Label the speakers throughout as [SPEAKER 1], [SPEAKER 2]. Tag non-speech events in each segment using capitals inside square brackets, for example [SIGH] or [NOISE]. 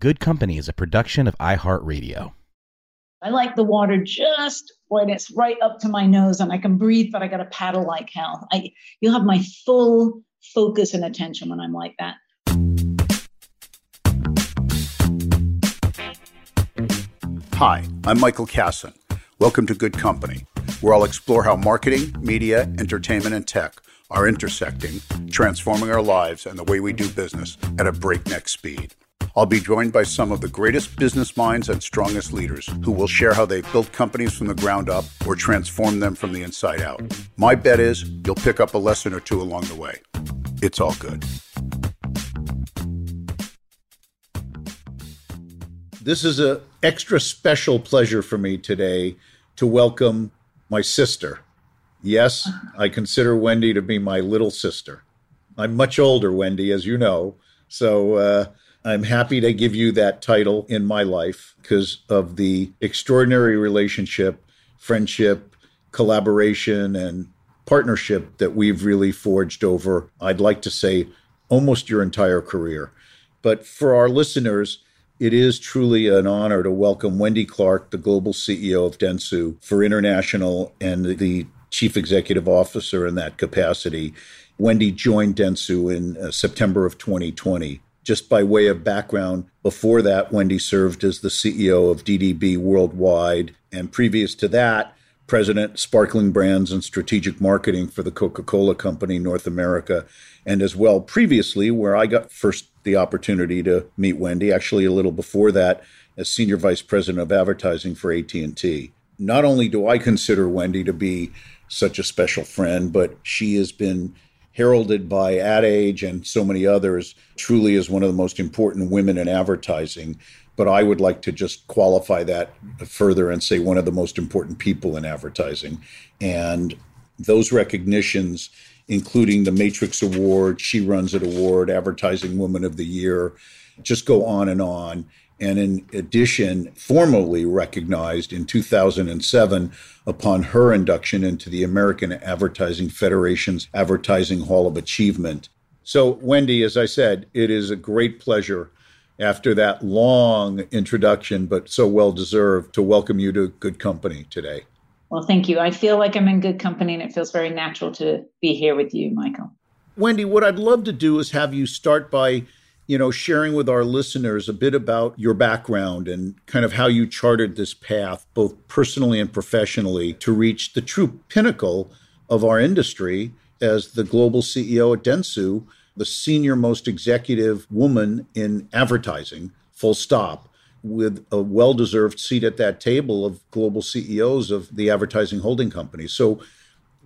[SPEAKER 1] Good Company is a production of iHeartRadio.
[SPEAKER 2] I like the water just when it's right up to my nose and I can breathe, but I got to paddle like hell. I, you'll have my full focus and attention when I'm like that.
[SPEAKER 3] Hi, I'm Michael Kassan. Welcome to Good Company, where I'll explore how marketing, media, entertainment, and tech are intersecting, transforming our lives and the way we do business at a breakneck speed. I'll be joined by some of the greatest business minds and strongest leaders who will share how they've built companies from the ground up or transformed them from the inside out. My bet is you'll pick up a lesson or two along the way. It's all good. This is an extra special pleasure for me today to welcome my sister. Yes, I consider Wendy to be my little sister. I'm much older, Wendy, as you know. So uh, I'm happy to give you that title in my life because of the extraordinary relationship, friendship, collaboration, and partnership that we've really forged over, I'd like to say, almost your entire career. But for our listeners, it is truly an honor to welcome Wendy Clark, the global CEO of Dentsu for International and the chief executive officer in that capacity. Wendy joined Dentsu in uh, September of 2020. Just by way of background, before that, Wendy served as the CEO of DDB Worldwide. And previous to that, President, Sparkling Brands and Strategic Marketing for the Coca Cola Company, North America. And as well, previously, where I got first the opportunity to meet Wendy, actually a little before that, as Senior Vice President of Advertising for AT&T. Not only do I consider Wendy to be such a special friend, but she has been heralded by Ad Age and so many others truly is one of the most important women in advertising. But I would like to just qualify that further and say one of the most important people in advertising. And those recognitions, including the Matrix Award, She Runs It Award, Advertising Woman of the Year, just go on and on and in addition, formally recognized in 2007 upon her induction into the American Advertising Federation's Advertising Hall of Achievement. So, Wendy, as I said, it is a great pleasure after that long introduction, but so well deserved, to welcome you to Good Company today.
[SPEAKER 2] Well, thank you. I feel like I'm in good company, and it feels very natural to be here with you, Michael.
[SPEAKER 3] Wendy, what I'd love to do is have you start by you know, sharing with our listeners a bit about your background and kind of how you charted this path, both personally and professionally, to reach the true pinnacle of our industry as the global CEO at Dentsu, the senior most executive woman in advertising, full stop, with a well deserved seat at that table of global CEOs of the advertising holding companies. So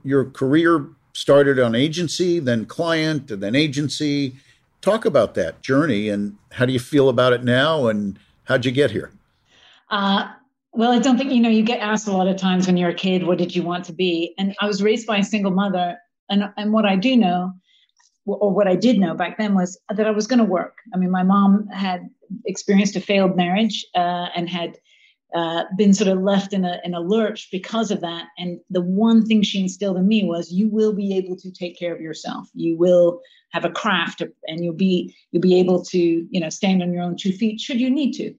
[SPEAKER 3] your career started on agency, then client, and then agency talk about that journey and how do you feel about it now and how'd you get here?
[SPEAKER 2] Uh, well, I don't think, you know, you get asked a lot of times when you're a kid, what did you want to be? And I was raised by a single mother. And, and what I do know, or what I did know back then, was that I was going to work. I mean, my mom had experienced a failed marriage uh, and had uh, been sort of left in a in a lurch because of that. And the one thing she instilled in me was, you will be able to take care of yourself. You will have a craft, and you'll be you'll be able to you know stand on your own two feet should you need to.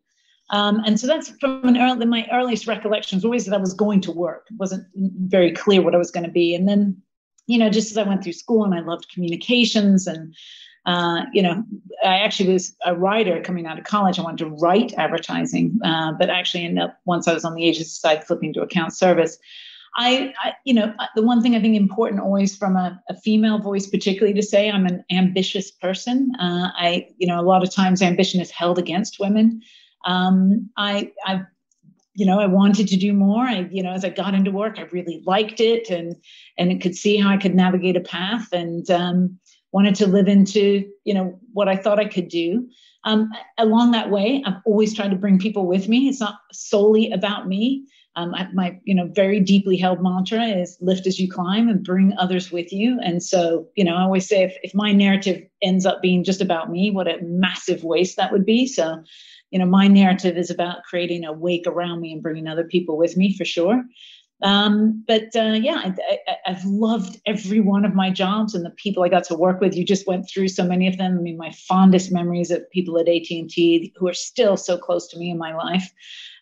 [SPEAKER 2] Um, and so that's from an early, my earliest recollections always that I was going to work. It wasn't very clear what I was going to be. And then, you know, just as I went through school and I loved communications and uh, you know, I actually was a writer coming out of college. I wanted to write advertising, uh, but actually ended up once I was on the agency side flipping to account service. I, I, you know, the one thing I think important always from a, a female voice, particularly to say I'm an ambitious person. Uh, I, you know, a lot of times ambition is held against women. Um, I, I, you know, I wanted to do more. I, you know, as I got into work, I really liked it and and could see how I could navigate a path. And um, wanted to live into you know what I thought I could do. Um, along that way, I've always tried to bring people with me. It's not solely about me. Um, I, my you know very deeply held mantra is lift as you climb and bring others with you. And so you know I always say if if my narrative ends up being just about me, what a massive waste that would be. So you know my narrative is about creating a wake around me and bringing other people with me for sure. Um, but uh, yeah, I, have loved every one of my jobs and the people I got to work with. You just went through so many of them. I mean, my fondest memories of people at AT and T who are still so close to me in my life,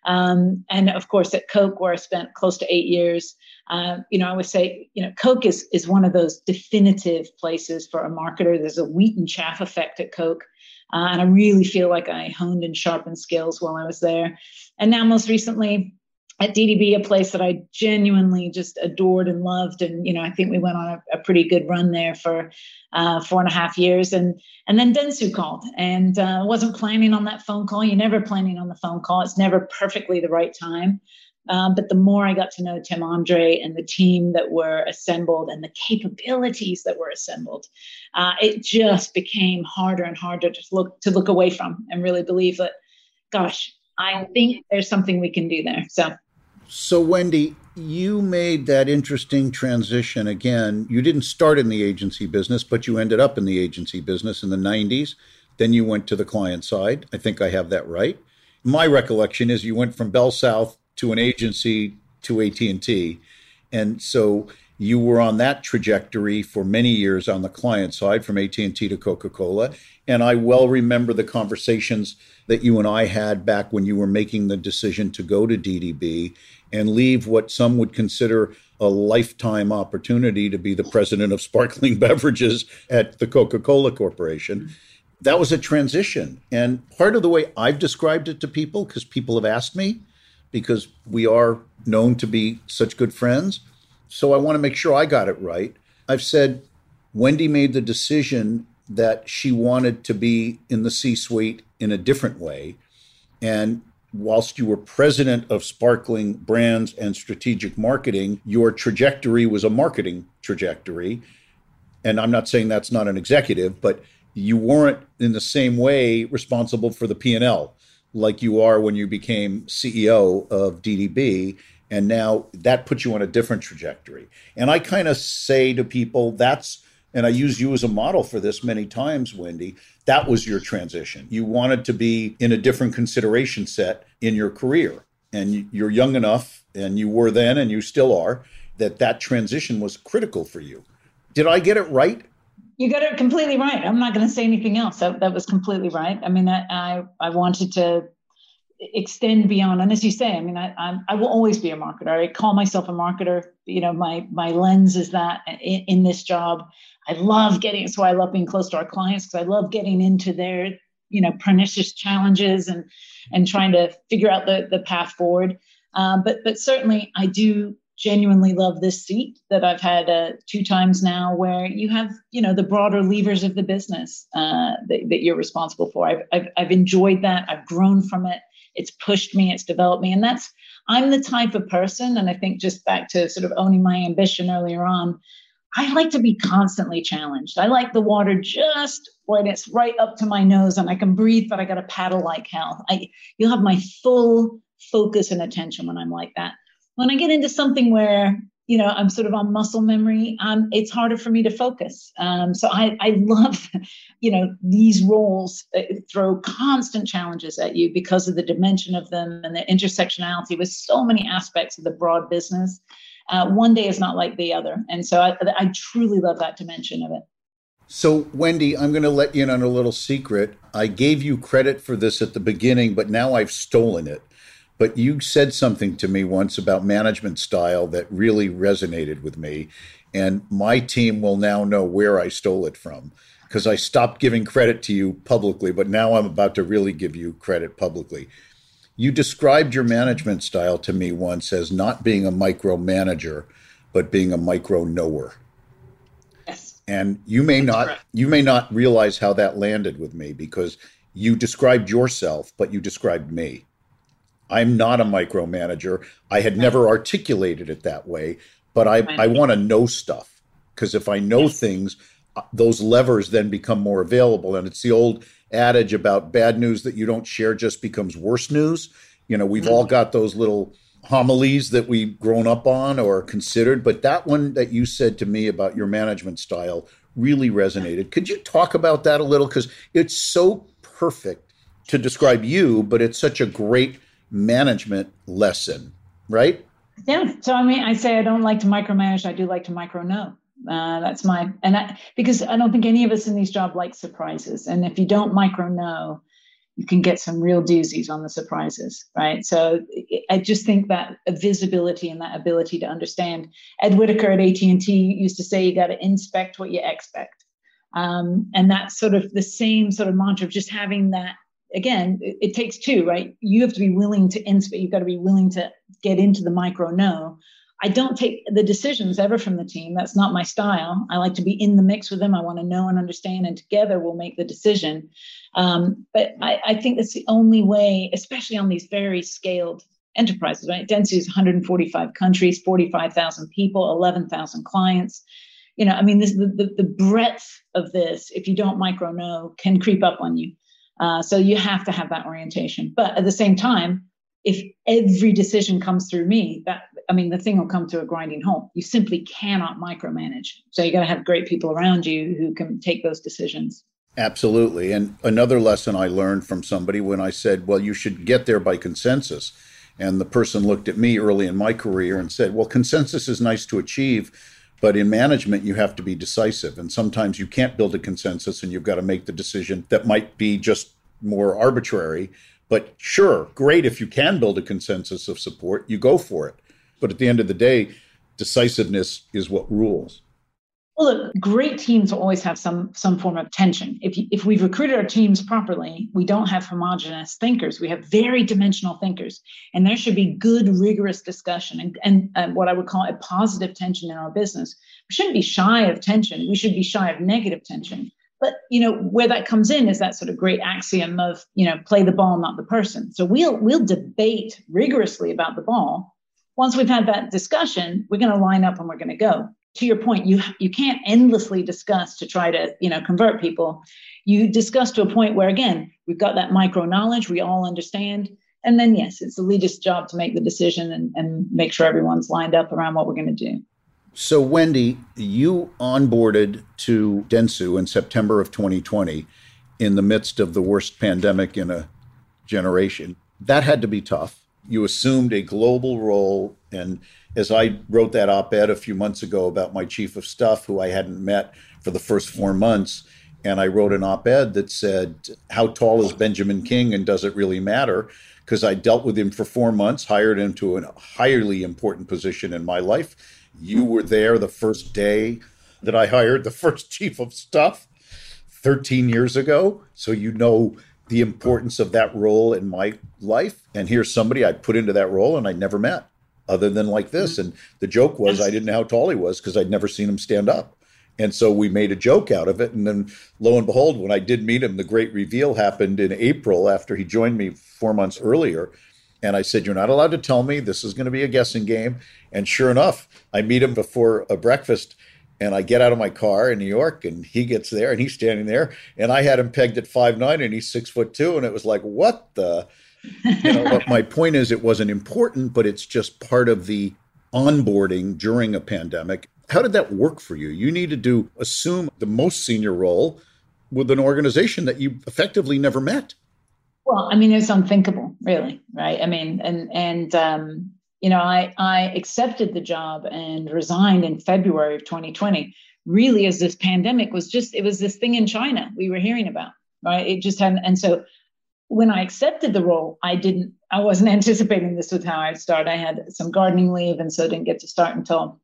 [SPEAKER 2] um, and of course at Coke, where I spent close to eight years. Uh, you know, I would say, you know, Coke is is one of those definitive places for a marketer. There's a wheat and chaff effect at Coke. Uh, and I really feel like I honed and sharpened skills while I was there. And now, most recently, at DDB, a place that I genuinely just adored and loved. And, you know, I think we went on a, a pretty good run there for uh, four and a half years. And, and then Dentsu called and uh, wasn't planning on that phone call. You're never planning on the phone call. It's never perfectly the right time. Um, but the more I got to know Tim Andree and the team that were assembled and the capabilities that were assembled, uh, it just became harder and harder to look to look away from and really believe that, gosh, I think there's something we can do there. So
[SPEAKER 3] so, Wendy, you made that interesting transition again. You didn't start in the agency business, but you ended up in the agency business in the 90s. Then you went to the client side. I think I have that right. My recollection is you went from Bell South to an agency to AT&T. And so you were on that trajectory for many years on the client side from AT&T to Coca-Cola and I well remember the conversations that you and I had back when you were making the decision to go to DDB and leave what some would consider a lifetime opportunity to be the president of sparkling [LAUGHS] beverages at the Coca Cola Corporation. Mm-hmm. That was a transition. And part of the way I've described it to people, because people have asked me, because we are known to be such good friends. So I want to make sure I got it right. I've said Wendy made the decision that she wanted to be in the C suite in a different way. And whilst you were president of sparkling brands and strategic marketing, your trajectory was a marketing trajectory. And I'm not saying that's not an executive, but you weren't in the same way responsible for the P&L like you are when you became CEO of DDB and now that puts you on a different trajectory. And I kind of say to people that's and I use you as a model for this many times, Wendy. That was your transition. You wanted to be in a different consideration set in your career. And you're young enough, and you were then, and you still are, that that transition was critical for you. Did I get it right?
[SPEAKER 2] You got it completely right. I'm not going to say anything else. That, that was completely right. I mean, I, I, I wanted to extend beyond and as you say i mean I, I'm, i will always be a marketer i call myself a marketer you know my my lens is that in, in this job i love getting so i love being close to our clients because i love getting into their you know pernicious challenges and and trying to figure out the the path forward um, but but certainly i do genuinely love this seat that I've had uh, two times now, where you have you know the broader levers of the business uh, that, that, you're responsible for. I've, I've, I've enjoyed that. I've grown from it it's pushed me, it's developed me. And that's, I'm the type of person, and I think just back to sort of owning my ambition earlier on, I like to be constantly challenged. I like the water just when it's right up to my nose and I can breathe, but I got to paddle like hell. I, you'll have my full focus and attention when I'm like that. When I get into something where you know i'm sort of on muscle memory um, it's harder for me to focus um, so I, I love [LAUGHS] you know these roles uh, throw constant challenges at you because of the dimension of them and the intersectionality with so many aspects of the broad business uh, one day is not like the other and so I, I truly love that dimension of it
[SPEAKER 3] so, Wendy, I'm going to let you in on a little secret. I gave you credit for this at the beginning, but now I've stolen it. But you said something to me once about management style that really resonated with me. And my team will now know where I stole it from because I stopped giving credit to you publicly, but now I'm about to really give you credit publicly. You described your management style to me once as not being a micromanager, but being a micro knower.
[SPEAKER 2] Yes.
[SPEAKER 3] And you may That's not correct. you may not realize how that landed with me because you described yourself, but you described me. I'm not a micromanager. I had never articulated it that way, but I, I want to know stuff because if I know yes. things, uh, those levers then become more available. And it's the old adage about bad news that you don't share just becomes worse news. You know, we've mm-hmm. all got those little homilies that we've grown up on or considered, but that one that you said to me about your management style really resonated. Could you talk about that a little? Because it's so perfect to describe you, but it's such a great management lesson, right?
[SPEAKER 2] Yeah. So I mean, I say I don't like to micromanage. I do like to micro know. Uh, that's my and I, because I don't think any of us in these jobs like surprises. And if you don't micro know, you can get some real doozies on the surprises, right? So I just think that visibility and that ability to understand. Ed Whitacre at AT and T used to say, "You got to inspect what you expect," um, and that's sort of the same sort of mantra of just having that. Again, it, it takes two, right? You have to be willing to inspect. You've got to be willing to get into the micro know I don't take the decisions ever from the team. That's not my style. I like to be in the mix with them. I want to know and understand, and together we'll make the decision. Um, but I, I, think that's the only way, especially on these very scaled enterprises, right? Dentsu is 145 countries, 45,000 people, 11,000 clients. You know, I mean, this the, the, the breadth of this, if you don't micro know, can creep up on you. Uh, so you have to have that orientation. But at the same time, if every decision comes through me, that I mean, the thing will come to a grinding halt. You simply cannot micromanage. So you got to have great people around you who can take those decisions.
[SPEAKER 3] Absolutely. And another lesson I learned from somebody when I said, well, you should get there by consensus. And the person looked at me early in my career and said, well, consensus is nice to achieve, but in management, you have to be decisive. And sometimes you can't build a consensus and you've got to make the decision that might be just more arbitrary but sure, great if you can build a consensus of support, you go for it. But at the end of the day, decisiveness is what rules.
[SPEAKER 2] Well, look, great teams always have some some form of tension. If if we've recruited our teams properly, we don't have homogenous thinkers. We have very dimensional thinkers, and there should be good, rigorous discussion and, and what I would call a positive tension in our business. We shouldn't be shy of tension. We should be shy of negative tension. But you know where that comes in is that sort of great axiom of you know play the ball, not the person. So we'll we'll debate rigorously about the ball. Once we've had that discussion, we're going to line up and we're going to go. To your point, you you can't endlessly discuss to try to you know convert people. You discuss to a point where again we've got that micro knowledge, we all understand, and then yes, it's the leader's job to make the decision and, and make sure everyone's lined up around what we're going to do.
[SPEAKER 3] So, Wendy, you onboarded to Dentsu in September of 2020 in the midst of the worst pandemic in a generation. That had to be tough. You assumed a global role. And as I wrote that op ed a few months ago about my chief of staff, who I hadn't met for the first four months, and I wrote an op ed that said, How tall is Benjamin King and does it really matter? Because I dealt with him for four months, hired him to a highly important position in my life you were there the first day that I hired the first [LAUGHS] chief of staff 13 years ago. So you know the importance of that role in my life. And here's somebody I put into that role and I never met other than like mm-hmm. this. And the joke was I didn't know how tall he was because I'd never seen him stand up. And so we made a joke out of it. And then lo and behold, when I did meet him, the great reveal happened in April after he joined me four months earlier. And I said, You're not allowed to tell me. This is going to be a guessing game. And sure enough, I meet him before a breakfast and I get out of my car in New York and he gets there and he's standing there. And I had him pegged at five nine and he's six foot two. And it was like, What the? You know, but my [LAUGHS] point is, it wasn't important, but it's just part of the onboarding during a pandemic. How did that work for you? You needed to do assume the most senior role with an organization that you effectively never met.
[SPEAKER 2] Well, I mean, it's unthinkable, really, right? I mean, and and um, you know, I I accepted the job and resigned in February of 2020. Really, as this pandemic was just, it was this thing in China we were hearing about, right? It just hadn't, and so when I accepted the role, I didn't, I wasn't [LAUGHS] anticipating this was how I'd start. I had some gardening leave, and so didn't get to start until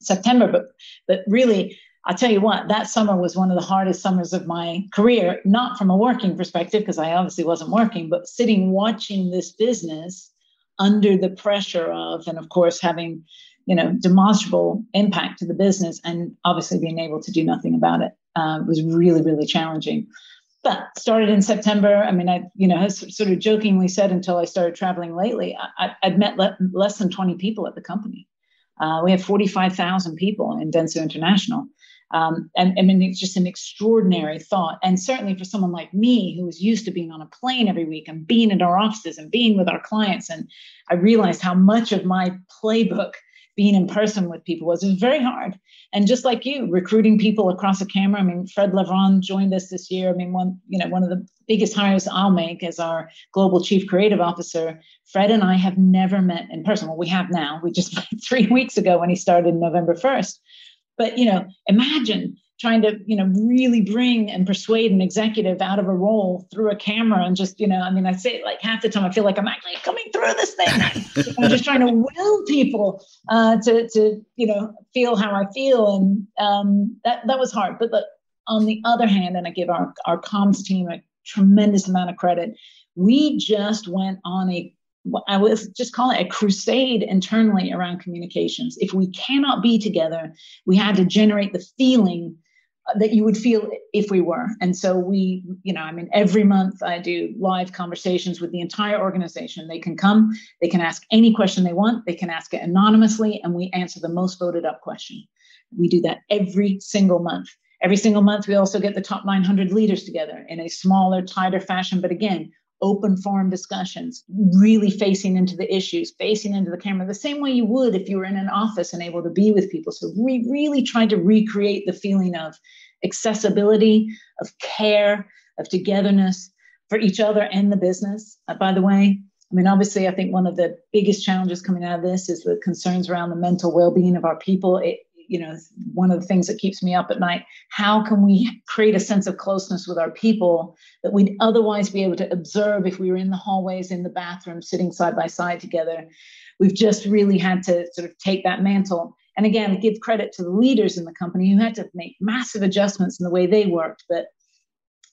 [SPEAKER 2] September. But but really, I'll tell you what, that summer was one of the hardest summers of my career, not from a working perspective, because I obviously wasn't working, but sitting watching this business under the pressure of, and of course, having, you know, demonstrable impact to the business and obviously being able to do nothing about it uh, was really, really challenging. But started in September. I mean, I, you know, has sort of jokingly said until I started traveling lately, I, would met le- less than 20 people at the company. Uh, we have 45,000 people in Dentsu International. Um, and I mean, it's just an extraordinary thought. And certainly for someone like me, who was used to being on a plane every week and being in our offices and being with our clients, and I realized how much of my playbook being in person with people was, it was very hard. And just like you, recruiting people across a camera. I mean, Fred Levron joined us this year. I mean, one, you know, one of the biggest hires I'll make as our global chief creative officer, Fred and I have never met in person. Well, we have now. We just [LAUGHS] met three weeks ago when he started November 1st. But you know, imagine trying to you know really bring and persuade an executive out of a role through a camera and just you know i mean i say it like half the time i feel like i'm actually coming through this thing. [LAUGHS] I'm just trying to will people uh, to to you know feel how i feel. And um, that that was hard. But on the other hand and i give our our comms team a tremendous amount of credit we just went on a I was just calling it a crusade internally around communications. If we cannot be together, we had to generate the feeling uh, that you would feel if we were. And so we, you know, I mean, every month I do live conversations with the entire organization. They can come, they can ask any question they want, they can ask it anonymously, and we answer the most voted up question. We do that every single month. Every single month, we also get the top 900 leaders together in a smaller, tighter fashion. But again, open forum discussions, really facing into the issues, facing into the camera, the same way you would if you were in an office and able to be with people. So we really tried to recreate the feeling of accessibility, of care, of togetherness for each other and the business. Uh, by the way, I mean, obviously, I think one of the biggest challenges coming out of this is the concerns around the mental well-being of our people. It, you know one of the things that keeps me up at night how can we create a sense of closeness with our people that we'd otherwise be able to observe if we were in the hallways in the bathroom sitting side by side together? We've just really had to sort of take that mantle. And again give credit to the leaders in the company who had to make massive adjustments in the way they worked. But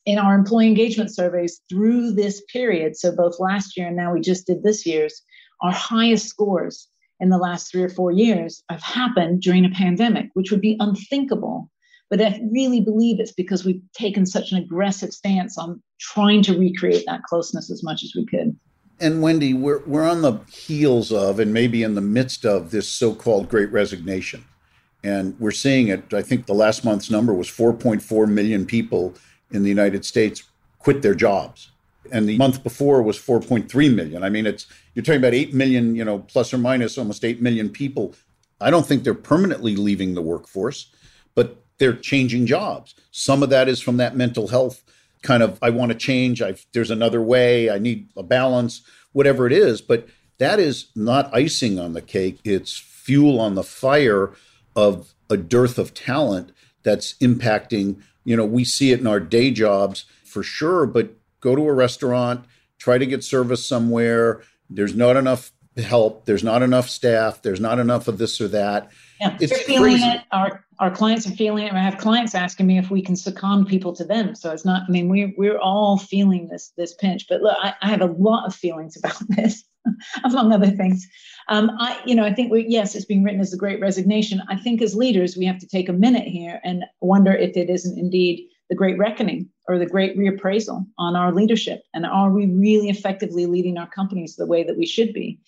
[SPEAKER 2] in our employee engagement surveys through this period so both last year and now we just did this year's our highest scores in the last three or four years have happened during a pandemic, which would be unthinkable. But I really believe it's because we've taken such an aggressive stance on trying to recreate that closeness as much as we could.
[SPEAKER 3] And Wendy, we're, we're on the heels of and maybe in the midst of this so called great resignation. And we're seeing it. I think the last month's number was 4.4 million people in the United States quit their jobs and the month before was 4.3 million. I mean, it's you're talking about 8 million, you know, plus or minus almost 8 million people. I don't think they're permanently leaving the workforce, but they're changing jobs. Some of that is from that mental health kind of I want to change, I there's another way, I need a balance, whatever it is, but that is not icing on the cake. It's fuel on the fire of a dearth of talent that's impacting, you know, we see it in our day jobs for sure, but go to a restaurant, try to get service somewhere. There's not enough help. There's not enough staff. There's not enough of this or that.
[SPEAKER 2] Yeah, it's feeling crazy. it. Our our clients are feeling it. I have clients asking me if we can second people to them. So it's not. I mean, we're we're all feeling this this pinch. But look, I, I have a lot of feelings about [LAUGHS] this, among other things. Um, I you know I think we yes, it's being written as the Great Resignation. I think as leaders we have to take a minute here and wonder if it isn't indeed the great reckoning or the great reappraisal on our leadership? And are we really effectively leading our companies the way that we should be?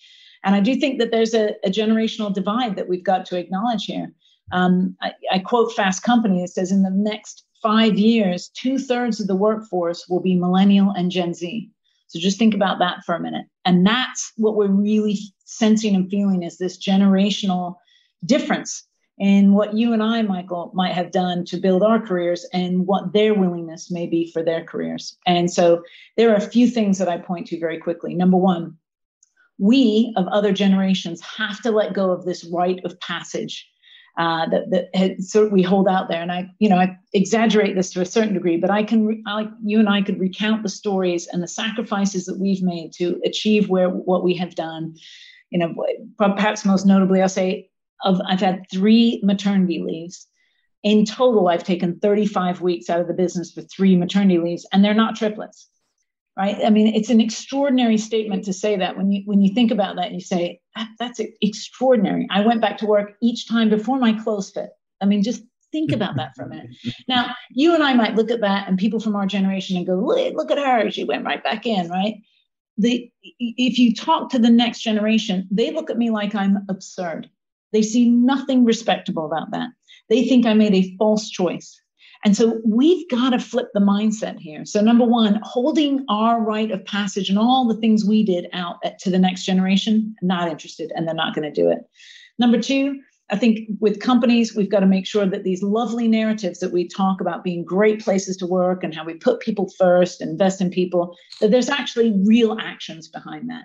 [SPEAKER 2] And i do think that there's a, a generational divide that we've got to acknowledge here. Um, I, I, quote fast company it says in the next five years two-thirds of the workforce will be millennial and gen z. So just think about that for a minute. And that's what we're really sensing and feeling is this generational difference and what you and I, Michael, might have done to build our careers and what their willingness may be for their careers. And so there are a few things that I point to very quickly. Number one, we of other generations have to let go of this rite of passage uh, that that had, so we hold out there. And I, you know, I exaggerate this to a certain degree, but I can, I, you and I could recount the stories and the sacrifices that we've made to achieve where what we have done. You know, perhaps most notably, I'll say of I've had three maternity leaves. In total, I've taken 35 weeks out of the business for three maternity leaves, and they're not triplets. Right? I mean, it's an extraordinary statement to say that when you when you think about that, you say ah, that's extraordinary. I went back to work each time before my clothes fit. I mean, just think about that for a minute. [LAUGHS] Now, you and I might look at that, and people from our generation and go, "Look at her; she went right back in." Right? The if you talk to the next generation, they look at me like I'm absurd. They see nothing respectable about that. They think I made a false choice. And so we've got to flip the mindset here. So, number one, holding our rite of passage and all the things we did out to the next generation, not interested, and they're not going to do it. Number two, I think with companies, we've got to make sure that these lovely narratives that we talk about being great places to work and how we put people first, invest in people, that there's actually real actions behind that.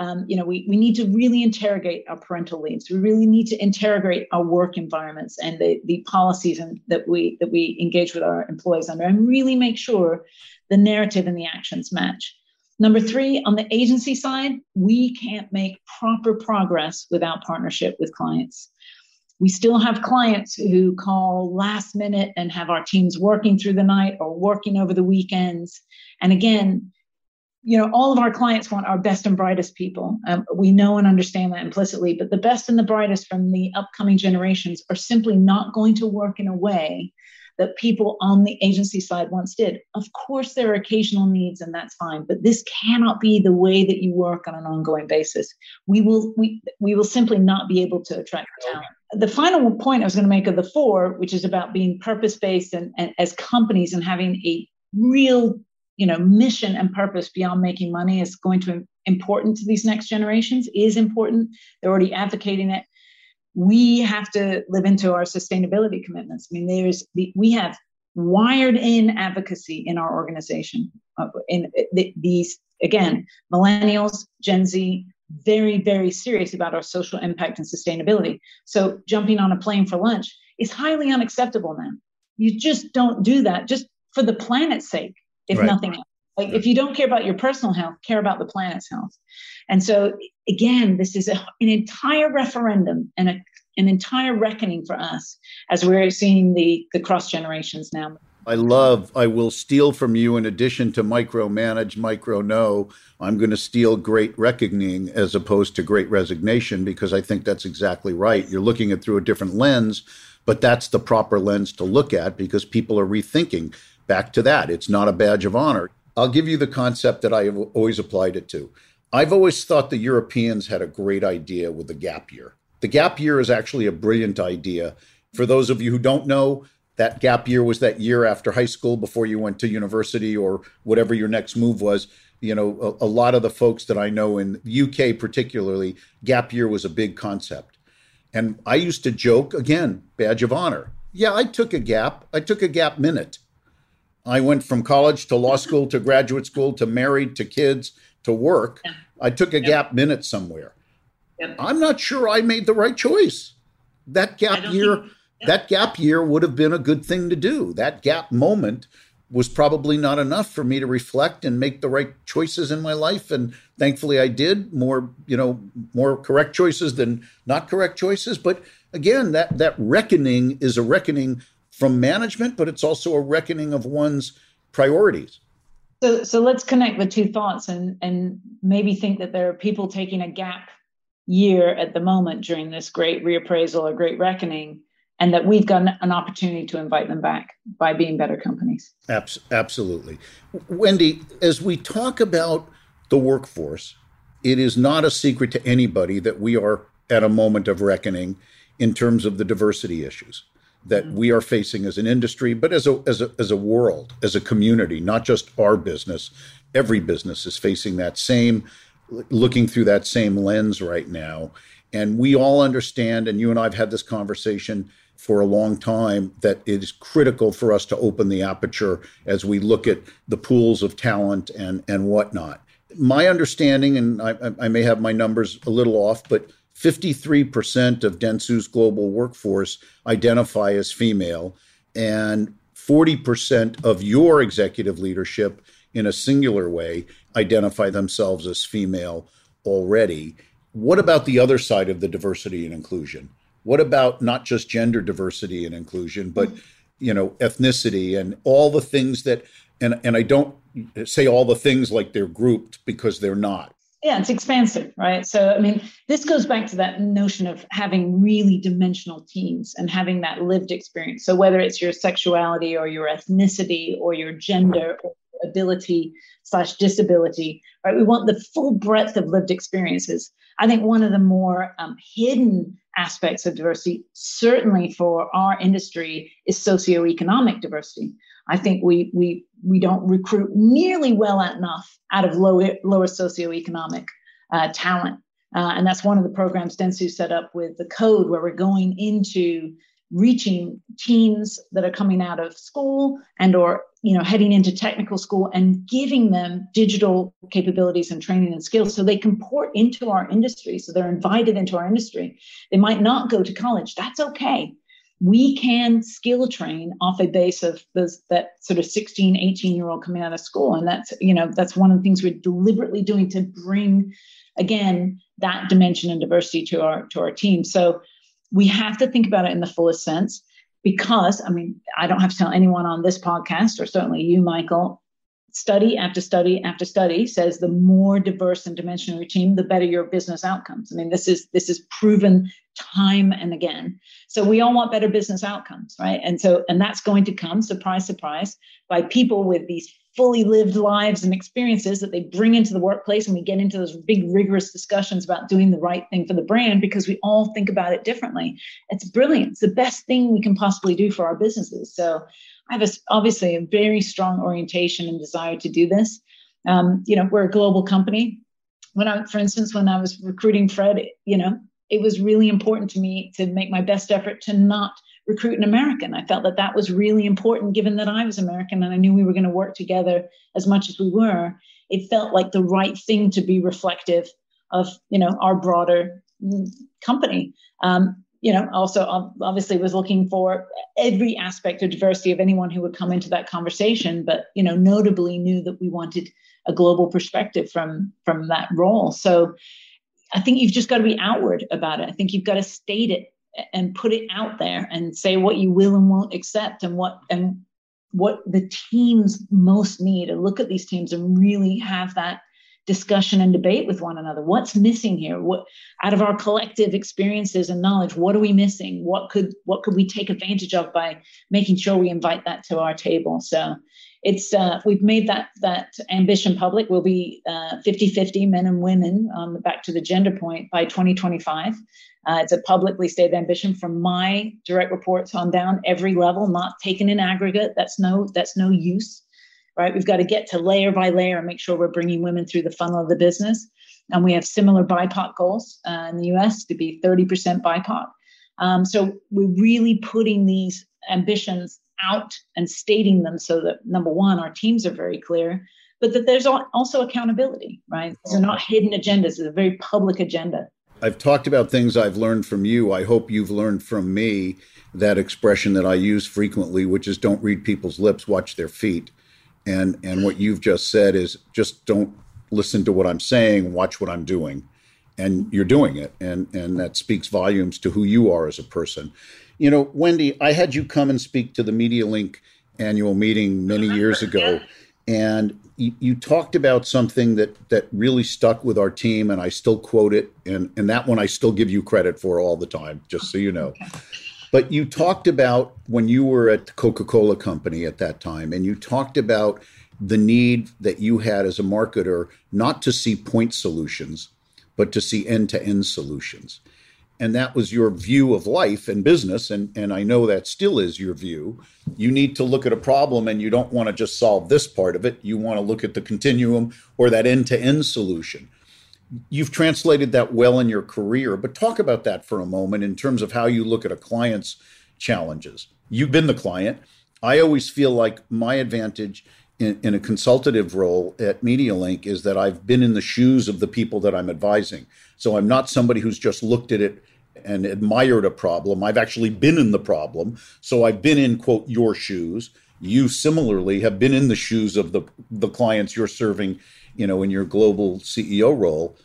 [SPEAKER 2] Um, you know, we, we need to really interrogate our parental leaves. We really need to interrogate our work environments and the, the policies and, that we that we engage with our employees under, and really make sure the narrative and the actions match. Number three, on the agency side, we can't make proper progress without partnership with clients. We still have clients who call last minute and have our teams working through the night or working over the weekends. And again, you know, all of our clients want our best and brightest people. Um, we know and understand that implicitly, but the best and the brightest from the upcoming generations are simply not going to work in a way that people on the agency side once did. Of course, there are occasional needs, and that's fine, but this cannot be the way that you work on an ongoing basis. We will we we will simply not be able to attract talent. The final point I was going to make of the four, which is about being purpose-based and, and as companies and having a real you know mission and purpose beyond making money is going to important to these next generations is important they're already advocating it we have to live into our sustainability commitments. I mean, there's the, we have wired in advocacy in our organization. Uh, in the, these again, millennials, Gen Z, very very serious about our social impact and sustainability. So jumping on a plane for lunch is highly unacceptable now. You just don't do that just for the planet's sake, if right. nothing else. Like if you don't care about your personal health, care about the planet's health. And so again, this is a, an entire referendum and a, an entire reckoning for us as we're seeing the, the cross generations now.
[SPEAKER 3] I love, I will steal from you in addition to micromanage, micro know. I'm going to steal great reckoning as opposed to great resignation because I think that's exactly right. You're looking at through a different lens, but that's the proper lens to look at because people are rethinking. Back to that, it's not a badge of honor. I'll give you the concept that I have always applied it to. I've always thought the Europeans had a great idea with the gap year. The gap year is actually a brilliant idea. For those of you who don't know, that gap year was that year after high school before you went to university or whatever your next move was. You know, a, a lot of the folks that I know in UK, particularly, gap year was a big concept. And I used to joke again, badge of honor. Yeah, I took a gap. I took a gap minute. I went from college to law school to graduate school to married to kids to work. Yeah. I took a yeah. gap minute somewhere. Yeah. I'm not sure I made the right choice. That gap year, think, that gap year would have been a good thing to do. That gap moment was probably not enough for me to reflect and make the right choices in my life and thankfully I did more you know more correct choices than not correct choices but again that that reckoning is a reckoning from management, but it's also a reckoning of one's priorities.
[SPEAKER 2] So, so let's connect the two thoughts and and maybe think that there are people taking a gap year at the moment during this great reappraisal or great reckoning, and that we've got an opportunity to invite them back by being better companies.
[SPEAKER 3] Absolutely, Wendy. As we talk about the workforce, it is not a secret to anybody that we are at a moment of reckoning in terms of the diversity issues that mm-hmm. we are facing as an industry, but as a, as a as a world, as a community, not just our business. Every business is facing that same, looking through that same lens right now, and we all understand. And you and I've had this conversation for a long time that it is critical for us to open the aperture as we look at the pools of talent and and whatnot. My understanding, and I, I may have my numbers a little off, but 53% of Dentsu's global workforce identify as female, and 40% of your executive leadership, in a singular way, identify themselves as female already. What about the other side of the diversity and inclusion? What about not just gender diversity and inclusion, but you know, ethnicity and all the things that and and I don't say all the things like they're grouped because they're not
[SPEAKER 2] yeah it's expansive right? So i mean this goes back to that notion of having really dimensional teams and having that lived experience. So whether it's your sexuality or your ethnicity or your gender or ability slash disability right? We want the full breadth of lived experiences. I think one of the more um, hidden aspects of diversity certainly for our industry is socioeconomic diversity I think we we we don't recruit nearly well enough out of lower lower socioeconomic uh, talent. Uh, and that's one of the programs Dentsu set up with the code where we're going into reaching teens that are coming out of school and or you know heading into technical school and giving them digital capabilities and training and skills so they can port into our industry so they're invited into our industry. They might not go to college. That's okay. We can skill train off a base of those that sort of 16 18 year old coming out of school. And that's you know that's one of the things we're deliberately doing to bring again that dimension and diversity to our to our team. So we have to think about it in the fullest sense because i mean i don't have to tell anyone on this podcast or certainly you michael study after study after study says the more diverse and dimensional your team the better your business outcomes. I mean this is this is proven time and again. So we all want better business outcomes right? And so and that's going to come surprise surprise by people with these fully lived lives and experiences that they bring into the workplace and we get into those big rigorous discussions about doing the right thing for the brand because we all think about it differently it's brilliant it's the best thing we can possibly do for our businesses so I have a, obviously a very strong orientation and desire to do this. Um, you know, we're a global company. When I, for instance, when I was recruiting Fred, you know, it was really important to me to make my best effort to not recruit an American. I felt that that was really important, given that I was American and I knew we were going to work together as much as we were. It felt like the right thing to be reflective of, you know, our broader mm, company. Um, you know, also obviously was looking for every aspect of diversity of anyone who would come into that conversation, but you know, notably knew that we wanted a global perspective from from that role. So I think you've just got to be outward about it. I think you've got to state it and put it out there and say what you will and won't accept and what and what the teams most need. And look at these teams and really have that discussion and debate with one another. What's missing here? What out of our collective experiences and knowledge what are we missing? What could what could we take advantage of by making sure we invite that to our table? So it's uh, we've made that that ambition public we'll be uh, 50-50 men and women um, back to the gender point by 2025 uh, it's a publicly stated ambition from my direct reports on down every level not taken in aggregate that's no that's no use right? We've got to get to layer by layer and make sure we're bringing women through the funnel of the business. And we have similar BIPOC goals uh, in the US to be 30% BIPOC. Um, so we're really putting these ambitions out and stating them so that number one, our teams are very clear, but that there's also accountability, right? These are not oh. hidden agendas, it's a very public agenda.
[SPEAKER 3] I've talked about things I've learned from you. I hope you've learned from me that expression that I use frequently, which is don't read people's lips, watch their feet. And and what you've just said is just don't listen to what I'm saying, watch what I'm doing. And you're doing it. And and that speaks volumes to who you are as a person. You know, Wendy, I had you come and speak to the MediaLink annual meeting many years [LAUGHS] ago. And you, you, talked about something that that really stuck with our team, and I still quote it, and and that one I still give you credit for all the time, just so you know. But you talked about when you were at the Coca Cola Company at that time, and you talked about the need that you had as a marketer not to see point solutions, but to see end to end solutions. And that was your view of life and business. And, and I know that still is your view. You need to look at a problem and you don't want to just solve this part of it. You want to look at the continuum or that end to end solution you've translated that well in your career, but talk about that for a moment in terms of how you look at a client's challenges. You've been the client. I always feel like my advantage in, in, a consultative role at MediaLink is that I've been in the shoes of the people that I'm advising. So I'm not somebody who's just looked at it and admired a problem. I've actually been in the problem. So I've been in, quote, your shoes. You similarly have been in the shoes of the, the clients you're serving you know, in your global CEO role.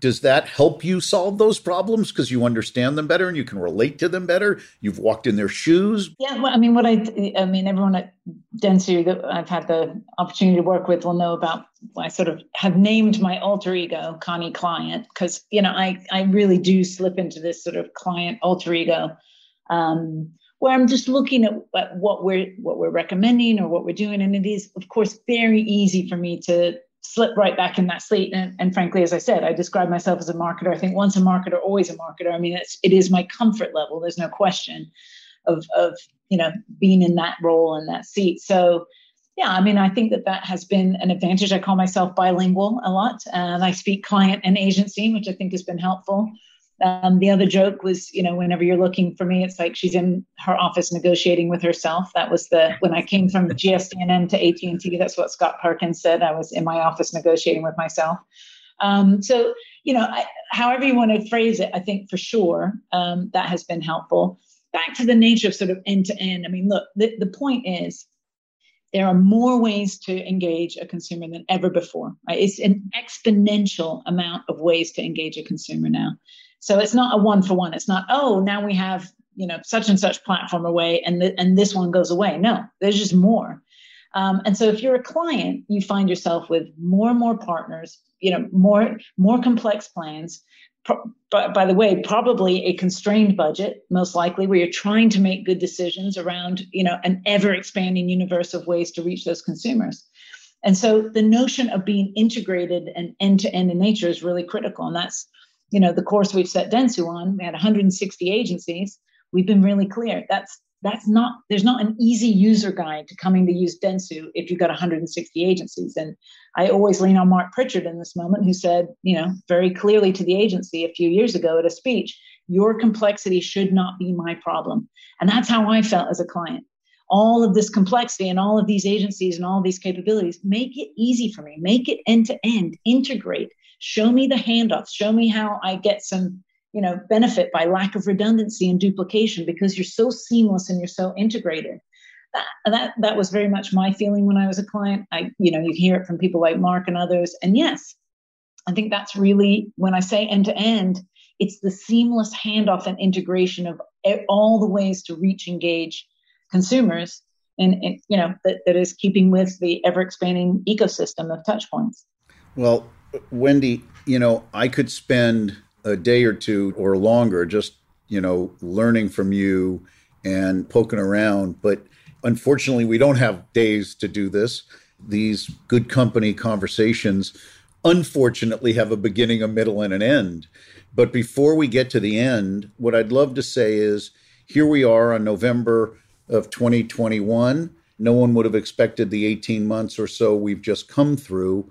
[SPEAKER 3] Does that help you solve those problems because you understand them better and you can relate to them better? You've walked in their shoes.
[SPEAKER 2] Yeah, well, I mean, what I, I mean, everyone at Dentsu that I've had the opportunity to work with will know about. I sort of have named my alter ego Connie Client because you know I I really do slip into this sort of client alter ego. Um, where I'm just looking at, at what we're what we're recommending or what we're doing, and it is of course very easy for me to slip right back in that slate. And, and, frankly, as I said, I describe myself as a marketer. I think once a marketer, always a marketer. I mean, it's it is my comfort level. There's no question of of you know being in that role and that seat. So yeah, I mean, I think that that has been an advantage. I call myself bilingual a lot, and I speak client and agency, which I think has been helpful. Um, the other joke was, you know, whenever you're looking for me, it's like she's in her office negotiating with herself. That was the when I came from [LAUGHS] GSD&M to AT&T. That's what Scott Perkins said. I was in my office negotiating with myself. Um, so, you know, I, however you want to phrase it, I think for sure um, that has been helpful. Back to the nature of sort of end to end. I mean, look, the, the point is there are more ways to engage a consumer than ever before. Right? It's an exponential amount of ways to engage a consumer now. So it's not a one for one. It's not, oh, now we have, you know, such and such platform away and, th- and this one goes away. No, there's just more. Um, and so if you're a client, you find yourself with more and more partners, you know, more, more complex plans. But by the way, probably a constrained budget, most likely, where you're trying to make good decisions around, you know, an ever expanding universe of ways to reach those consumers. And so the notion of being integrated and end to end in nature is really critical. And that's you know, the course we've set Dentsu on, we had 160 agencies. We've been really clear. That's that's not there's not an easy user guide to coming to use Dentsu if you've got 160 agencies. And I always lean on Mark Pritchard in this moment, who said, you know, very clearly to the agency a few years ago at a speech, your complexity should not be my problem. And that's how I felt as a client. All of this complexity and all of these agencies and all these capabilities, make it easy for me, make it end to end, integrate show me the handoffs. Show me how i get some you know benefit by lack of redundancy and duplication because you're so seamless and you're so integrated. That, that that was very much my feeling when i was a client. I you know you hear it from people like mark and others. And yes i think that's really when i say end to end it's the seamless handoff and integration of all the ways to reach engage consumers and, and you know that, that is keeping with the ever expanding ecosystem of touch points.
[SPEAKER 3] Well Wendy, you know, I could spend a day or two or longer just, you know, learning from you and poking around. But unfortunately, we don't have days to do this. These good company conversations, unfortunately, have a beginning, a middle, and an end. But before we get to the end, what I'd love to say is here we are on November of 2021. No one would have expected the 18 months or so we've just come through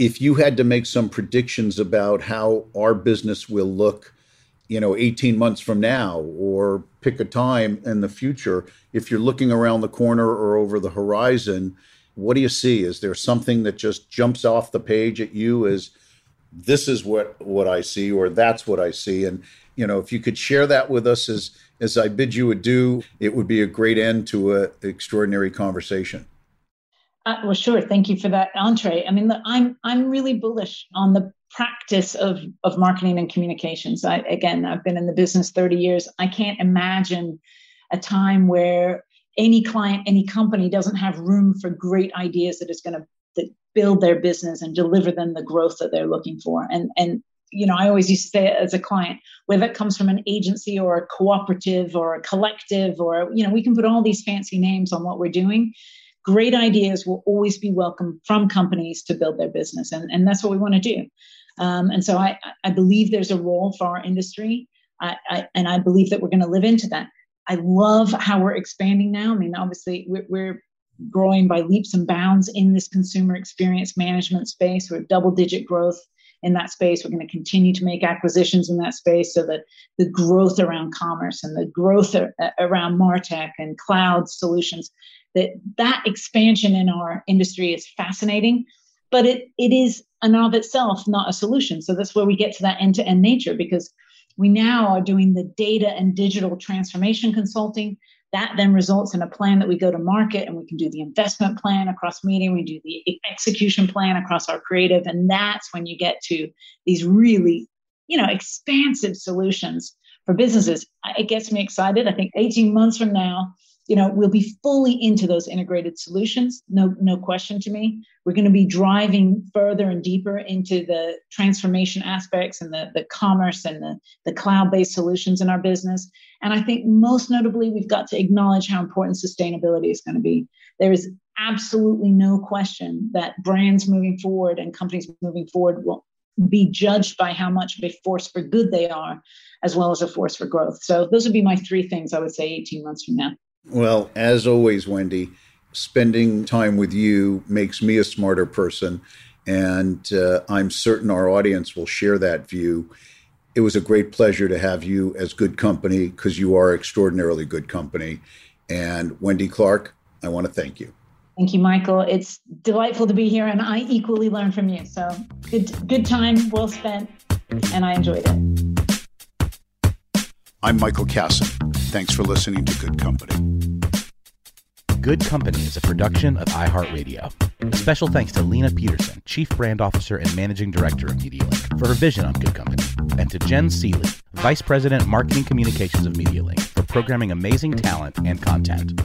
[SPEAKER 3] if you had to make some predictions about how our business will look, you know, 18 months from now, or pick a time in the future, if you're looking around the corner or over the horizon, what do you see? Is there something that just jumps off the page at you as this is what what I see, or that's what I see? And you know, if you could share that with us as as I bid you adieu, it would be a great end to an extraordinary conversation.
[SPEAKER 2] Uh, well, sure. Thank you for that entree. I mean, I'm I'm really bullish on the practice of of marketing and communications. I, again, I've been in the business 30 years. I can't imagine a time where any client, any company doesn't have room for great ideas that is going to build their business and deliver them the growth that they're looking for. And and you know, I always used to say as a client, whether it comes from an agency or a cooperative or a collective, or you know, we can put all these fancy names on what we're doing great ideas will always be welcome from companies to build their business. And, and that's what we want to do. Um, and so I, I believe there's a role for our industry. I, I, and I believe that we're going to live into that. I love how we're expanding now. I mean, obviously, we're, we're growing by leaps and bounds in this consumer experience management space. We're double digit growth in that space. We're going to continue to make acquisitions in that space so that the growth around commerce and the growth around Martech and cloud solutions, that that expansion in our industry is fascinating, but it, it is in of itself not a solution. So that's where we get to that end-to-end nature because we now are doing the data and digital transformation consulting that then results in a plan that we go to market and we can do the investment plan across media we do the execution plan across our creative and that's when you get to these really you know expansive solutions for businesses it gets me excited i think 18 months from now you know we'll be fully into those integrated solutions no no question to me. We're going to be driving further and deeper into the transformation aspects and the, the commerce and the, the cloud-based solutions in our business. And i think most notably we've got to acknowledge how important sustainability is going to be. There is absolutely no question that brands moving forward and companies moving forward will be judged by how much of a force for good they are as well as a force for growth. So those would be my three things i would say 18 months from now
[SPEAKER 3] well, as always, Wendy, spending time with you makes me a smarter person. And uh, I'm certain our audience will share that view. It was a great pleasure to have you as good company because you are extraordinarily good company. And Wendy Clark, I want to thank you.
[SPEAKER 2] Thank you, Michael. It's delightful to be here, and I equally learn from you. So good, good time, well spent, and I enjoyed it.
[SPEAKER 3] I'm Michael Kassan. Thanks for listening to Good Company.
[SPEAKER 1] Good Company is a production of iHeartRadio. A special thanks to Lena Peterson, Chief Brand Officer and Managing Director of MediaLink, for her vision on Good Company, and to Jen Seeley, Vice President Marketing Communications of MediaLink, for programming amazing talent and content.